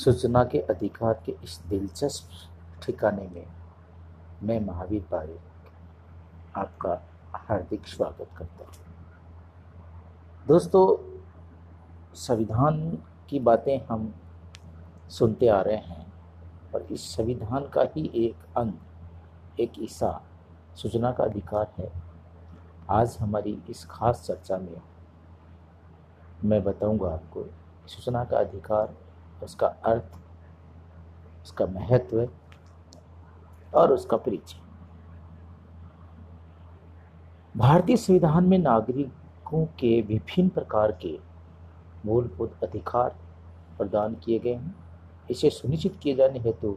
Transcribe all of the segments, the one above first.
सूचना के अधिकार के इस दिलचस्प ठिकाने में मैं महावीर पारिक आपका हार्दिक स्वागत करता हूँ। दोस्तों, संविधान की बातें हम सुनते आ रहे हैं और इस संविधान का ही एक अंग, एक हिस्सा सूचना का अधिकार है। आज हमारी इस खास चर्चा में मैं बताऊँगा आपको सूचना का अधिकार उसका अर्थ, उसका महत्व और उसका परिचय। भारतीय संविधान में नागरिकों के विभिन्न प्रकार के मूलभूत अधिकार प्रदान किए गए हैं। इसे सुनिश्चित किए जाने हेतु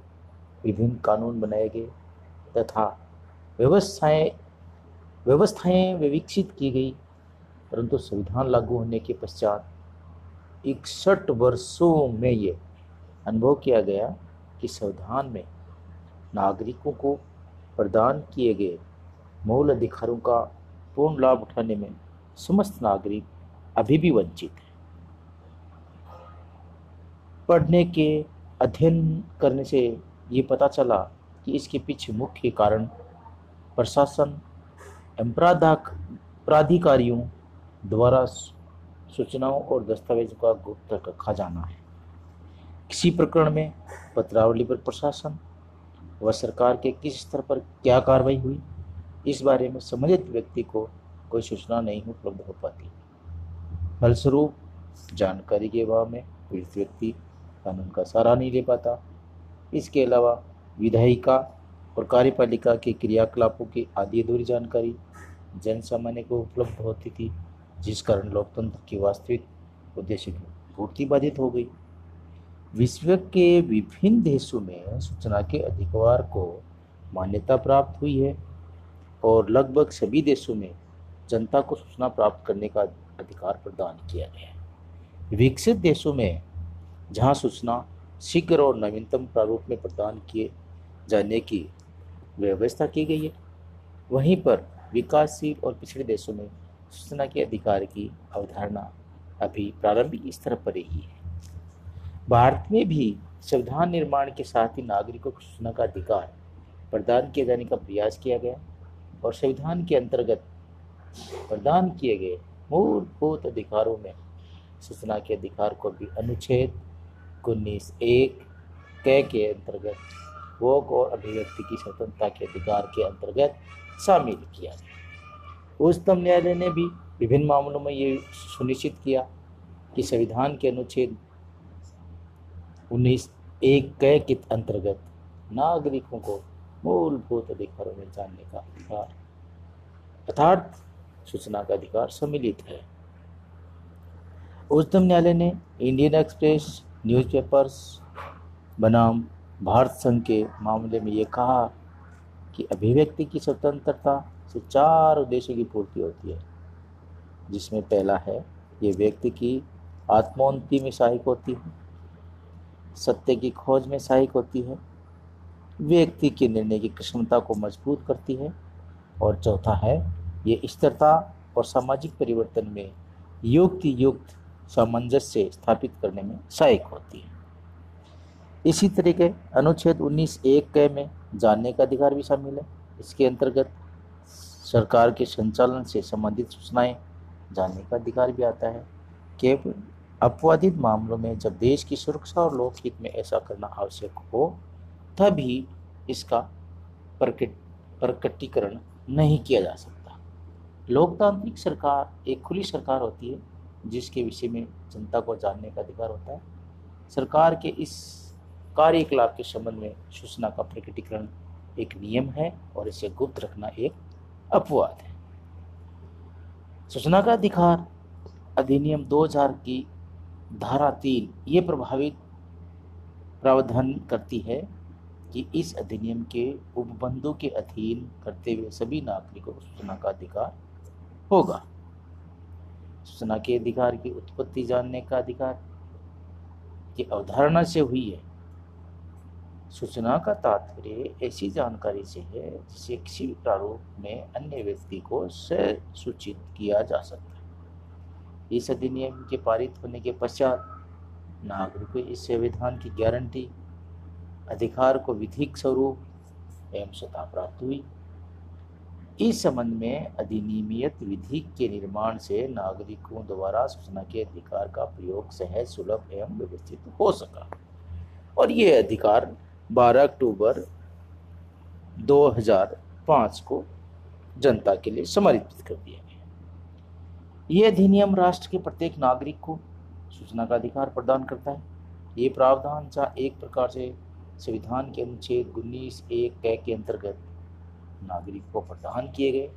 विभिन्न कानून बनाए गए तथा व्यवस्थाएँ व्यवस्थाएँ विकसित की गई, परंतु संविधान लागू होने के पश्चात इकसठ वर्षों में ये अनुभव किया गया कि संविधान में नागरिकों को प्रदान किए गए मूल अधिकारों का पूर्ण लाभ उठाने में समस्त नागरिक अभी भी वंचित हैं। पढ़ने के अध्ययन करने से ये पता चला कि इसके पीछे मुख्य कारण प्रशासन प्राधिकारियों द्वारा सूचनाओं और दस्तावेजों का गुप्त रखा जाना है। किसी प्रकरण में पत्रावली पर प्रशासन व सरकार के किस स्तर पर क्या कार्रवाई हुई, इस बारे में संबंधित व्यक्ति को कोई सूचना नहीं उपलब्ध हो पाती। फलस्वरूप, जानकारी के अभाव में पीड़ित व्यक्ति कानून का सहारा नहीं ले पाता। इसके अलावा विधायिका और कार्यपालिका के क्रियाकलापों की आदि अधूरी जानकारी जन सामान्य को उपलब्ध होती थी। जिस कारण लोकतंत्र की वास्तविक उद्देश्य की पूर्ति बाधित हो गई। विश्व के विभिन्न देशों में सूचना के अधिकार को मान्यता प्राप्त हुई है और लगभग सभी देशों में जनता को सूचना प्राप्त करने का अधिकार प्रदान किया गया है। विकसित देशों में जहाँ सूचना शीघ्र और नवीनतम प्रारूप में प्रदान किए जाने की व्यवस्था की गई है, वहीं पर विकासशील और पिछड़े देशों में सूचना के अधिकार की अवधारणा अभी प्रारंभिक स्तर पर ही है। भारत में भी संविधान निर्माण के साथ ही नागरिकों को सूचना का अधिकार प्रदान किए जाने का प्रयास किया गया और संविधान के अंतर्गत प्रदान किए गए मूलभूत अधिकारों में सूचना के अधिकार को भी अनुच्छेद उन्नीस एक कै, के अंतर्गत, भोग और अभिव्यक्ति की स्वतंत्रता के अधिकार के अंतर्गत शामिल किया गया उच्चतम न्यायालय ने भी विभिन्न मामलों में ये सुनिश्चित किया कि संविधान के अनुच्छेद उन्नीस एक कै के अंतर्गत नागरिकों को मूलभूत अधिकारों में जानने का अधिकार अर्थात सूचना का अधिकार सम्मिलित है। उच्चतम न्यायालय ने इंडियन एक्सप्रेस, न्यूज़पेपर्स, बनाम भारत संघ के मामले में ये कहा कि अभिव्यक्ति की स्वतंत्रता से चार उद्देश्यों की पूर्ति होती है। जिसमें पहला है, ये व्यक्ति की आत्मोन्नति में सहायक होती है, सत्य की खोज में सहायक होती है, व्यक्ति के निर्णय की क्षमता को मज़बूत करती है, और चौथा है, ये स्थिरता और सामाजिक परिवर्तन में युक्ति युक्त सामंजस्य स्थापित करने में सहायक होती है। इसी तरीके अनुच्छेद 19 एक के में जानने का अधिकार भी शामिल है। इसके अंतर्गत सरकार के संचालन से संबंधित सूचनाएँ जानने का अधिकार भी आता है। केवल अपवादित मामलों में जब देश की सुरक्षा और लोकहित में ऐसा करना आवश्यक हो, तभी इसका प्रकट, प्रकटीकरण नहीं किया जा सकता। लोकतांत्रिक सरकार, एक खुली सरकार होती है, जिसके विषय में जनता को जानने का अधिकार होता है। सरकार के इस कार्यकलाप के संबंध में सूचना का प्रकटीकरण एक नियम है और इसे गुप्त रखना एक अपवाद है। सूचना का अधिकार, अधिनियम 2000 की धारा तीन, ये प्रभावित प्रावधान करती है कि इस अधिनियम के उपबंधों के अधीन करते हुए सभी नागरिकों को सूचना का अधिकार होगा। सूचना के अधिकार की उत्पत्ति जानने का अधिकार, की अवधारणा से हुई है। सूचना का तात्पर्य ऐसी जानकारी से है जिसे किसी भी प्रारूप में अन्य व्यक्ति को सूचित किया जा सकता है। इस अधिनियम के पारित होने के पश्चात नागरिकों इस संविधान की गारंटी, अधिकार को विधिक स्वरूप एवं स्वतः प्राप्त हुई। इस संबंध में अधिनियमित विधि के निर्माण से नागरिकों द्वारा सूचना के अधिकार का प्रयोग सहज, सुलभ एवं व्यवस्थित हो सका। और ये अधिकार 12 अक्टूबर 2005 को जनता के लिए समर्पित कर दिया गया ये अधिनियम राष्ट्र के प्रत्येक नागरिक को सूचना का अधिकार प्रदान करता है। ये प्रावधान चाहे एक प्रकार से संविधान के अनुच्छेद उन्नीस एक कै के अंतर्गत नागरिक को प्रदान किए गए।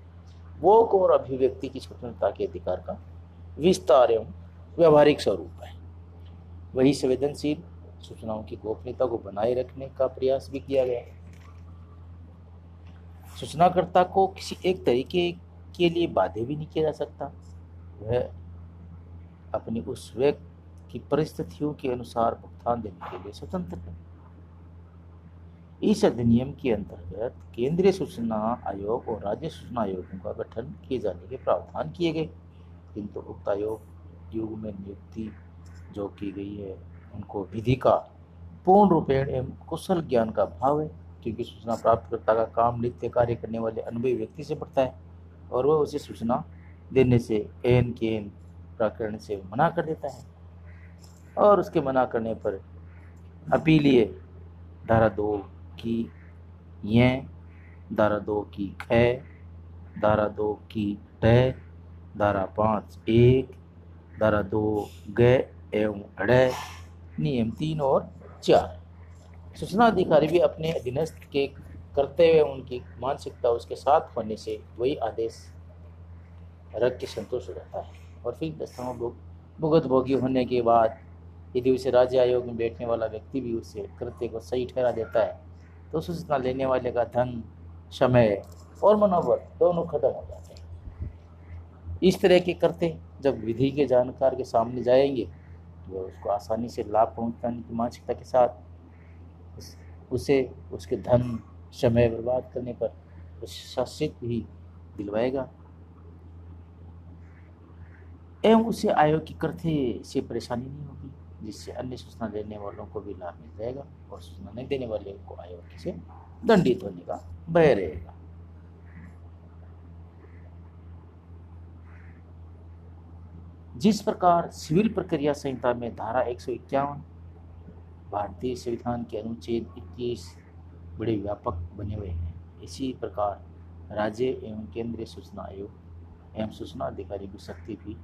वोक और अभिव्यक्ति की स्वतंत्रता के अधिकार का विस्तार एवं व्यवहारिक स्वरूप है। वही संवेदनशील सूचनाओं की गोपनीयता को बनाए रखने का प्रयास भी किया गया। सूचनाकर्ता को किसी एक तरीके के लिए बाध्य भी नहीं किया जा सकता। वह अपनी उस व्यक्ति की परिस्थितियों के अनुसार भुगतान देने के लिए स्वतंत्र है। इस अधिनियम के अंतर्गत केंद्रीय सूचना आयोग और राज्य सूचना आयोगों का गठन किए जाने के प्रावधान किए गए। किंतु उक्त आयोग युग में नियुक्ति जो की गई है उनको विधि का पूर्ण रूपेण एवं कुशल ज्ञान का भाव है, क्योंकि सूचना प्राप्तकर्ता का काम, नित्य कार्य करने वाले अनुभवी व्यक्ति से पड़ता है और वह उसे सूचना देने से एन के एन प्रकरण से मना कर देता है। और उसके मना करने पर अपीलीय धारा दो की ये धारा दो की ख, धारा दो की ट, धारा पाँच एक, धारा दो ग एवं अड़ नियम, तीन और चार। सूचना अधिकारी भी अपने अधीनस्थ के करते हुए उनकी मानसिकता उसके साथ होने से वही आदेश रख के संतोष हो जाता है। और फिर दस्तावेज़ भुगत भोगी होने के बाद यदि उसे राज्य आयोग में बैठने वाला व्यक्ति भी उसे कृत्य को सही ठहरा देता है तो सूचना लेने वाले का धन, समय और मनोबल दोनों खत्म हो जाते हैं। इस तरह के करते जब विधि के जानकार के सामने जाएँगे तो उसको आसानी से लाभ पहुँचाने की मानसिकता के साथ उसे उसके धन समय बर्बाद करने पर शासित भी दिलवाएगा। एवं उसे आयोग की करते से परेशानी नहीं होगी, जिससे अन्य सूचना देने वालों को भी लाभ मिल जाएगा और सूचना नहीं देने वाले को आयोग से दंडित होने का भय रहेगा। जिस प्रकार सिविल प्रक्रिया संहिता में धारा एक सौ इक्यावन, भारतीय संविधान के अनुच्छेद 21 बड़े व्यापक बने हुए हैं। इसी प्रकार राज्य एवं केंद्रीय सूचना आयोग एवं सूचना अधिकारी की शक्ति भी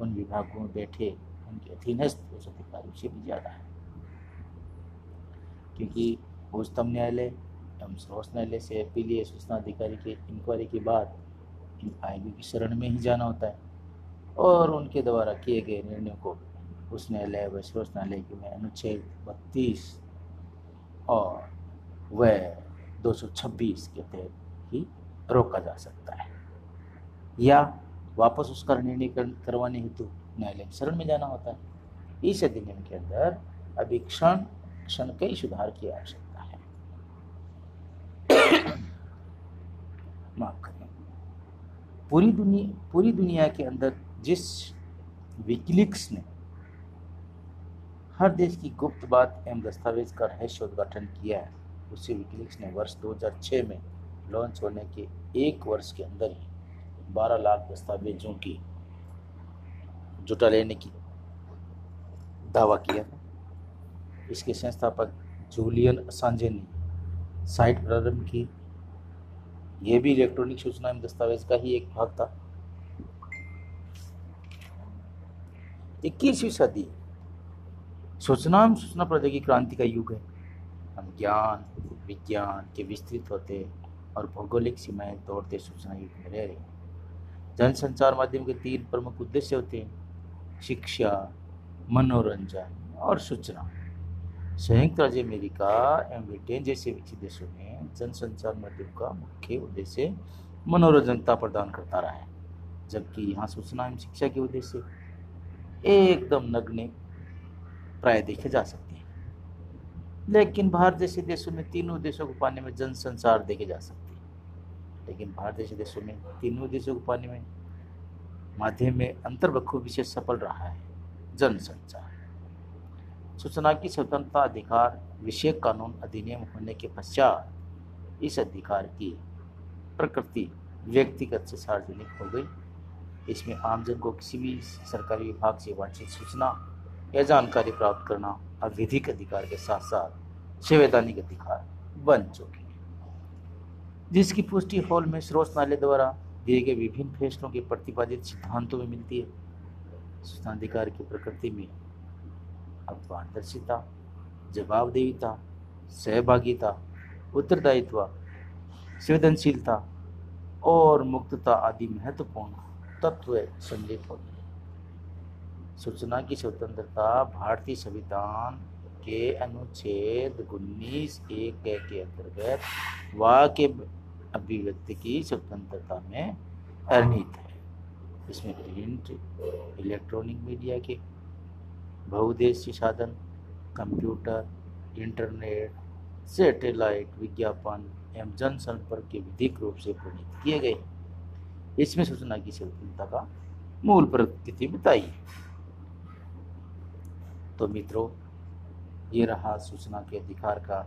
उन विभागों में बैठे उनके अधीनस्थ उस अधिकारियों से भी ज़्यादा है। क्योंकि उच्चतम न्यायालय एवं सर्वोच्च न्यायालय से अपीलीय सूचना अधिकारी के इंक्वायरी के बाद इन आयोगों की शरण में ही जाना होता है। और उनके द्वारा किए गए निर्णयों को उस न्यायालय व न्यायालय में अनुच्छेद बत्तीस और वह 226 के तहत ही रोका जा सकता है। या वापस उसका निर्णय करवाने हेतु न्यायालय शरण में जाना होता है। इस अधिनियम के अंदर अभी क्षण क्षण कई सुधार की आवश्यकता है। माफ़ करें पूरी दुनिया पूरी दुनिया के अंदर जिस विकिलिक्स ने हर देश की गुप्त बात एवं दस्तावेज़ का रहस्य उद्घाटन किया है, उसी विकिलिक्स ने वर्ष 2006 में लॉन्च होने के एक वर्ष के अंदर ही 12 लाख दस्तावेजों की जुटा लेने की दावा किया था। इसके संस्थापक जूलियन असांजे ने साइट प्रारंभ की। यह भी इलेक्ट्रॉनिक सूचना एवं दस्तावेज़ का ही एक भाग था। इक्कीसवीं सदी। सूचना एवं सूचना प्रौद्योगिकी क्रांति का युग है। हम ज्ञान, विज्ञान के विस्तृत होते और भौगोलिक सीमाएँ तोड़ते सूचना युग में रह रहे हैं। जनसंचार माध्यम के तीन प्रमुख उद्देश्य होते हैं। शिक्षा, मनोरंजन और सूचना। संयुक्त राज्य अमेरिका एवं ब्रिटेन जैसे विकसित देशों में जनसंचार माध्यम का मुख्य उद्देश्य मनोरंजनता प्रदान करता रहा है। जबकि यहाँ सूचना एवं शिक्षा के उद्देश्य एकदम नग्न प्राय देखे जा सकते हैं। लेकिन भारत जैसे देशों में तीनों देशों को पाने में जनसंचार देखे जा सकते हैं। लेकिन भारत जैसे देशों में तीनों देशों को पाने में माध्यम में अंतर बखूबी से सफल रहा है, जनसंचार। सूचना की स्वतंत्रता अधिकार विषय कानून अधिनियम होने के पश्चात इस अधिकार की प्रकृति व्यक्तिगत से सार्वजनिक हो गई। इसमें आमजन को किसी भी सरकारी विभाग से वांछित सूचना या जानकारी प्राप्त करना और विधिक अधिकार के साथ साथ संवैधानिक अधिकार बन चुके हैं। जिसकी पुष्टि हॉल में स्रोत नाले द्वारा दिए गए विभिन्न फैसलों के प्रतिपादित सिद्धांतों में मिलती है। सूचनाधिकार की प्रकृति में अब पारदर्शिता, जवाबदेहिता, सहभागिता, उत्तरदायित्व, संवेदनशीलता और मुक्तता आदि महत्वपूर्ण तत्व सम्मिलित होते हैं। सूचना की स्वतंत्रता भारतीय संविधान के अनुच्छेद उन्नीस एक के अंतर्गत वाक्य अभिव्यक्ति की स्वतंत्रता में अर्नित है। इसमें प्रिंट, इलेक्ट्रॉनिक मीडिया के बहुद्देशीय साधन, कंप्यूटर, इंटरनेट, सैटेलाइट, विज्ञापन एवं जनसंपर्क के विधिक रूप से प्रणीत किए गए इसमें सूचना की स्वतंत्रता का मूल प्रकृति बताई। तो मित्रों, ये रहा सूचना के अधिकार का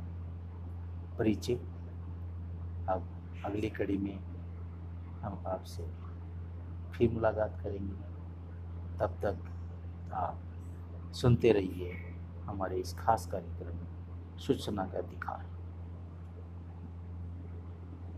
परिचय। अब अगली कड़ी में हम आपसे फिर मुलाकात करेंगे। तब तक आप सुनते रहिए हमारे इस खास कार्यक्रम में सूचना का अधिकार।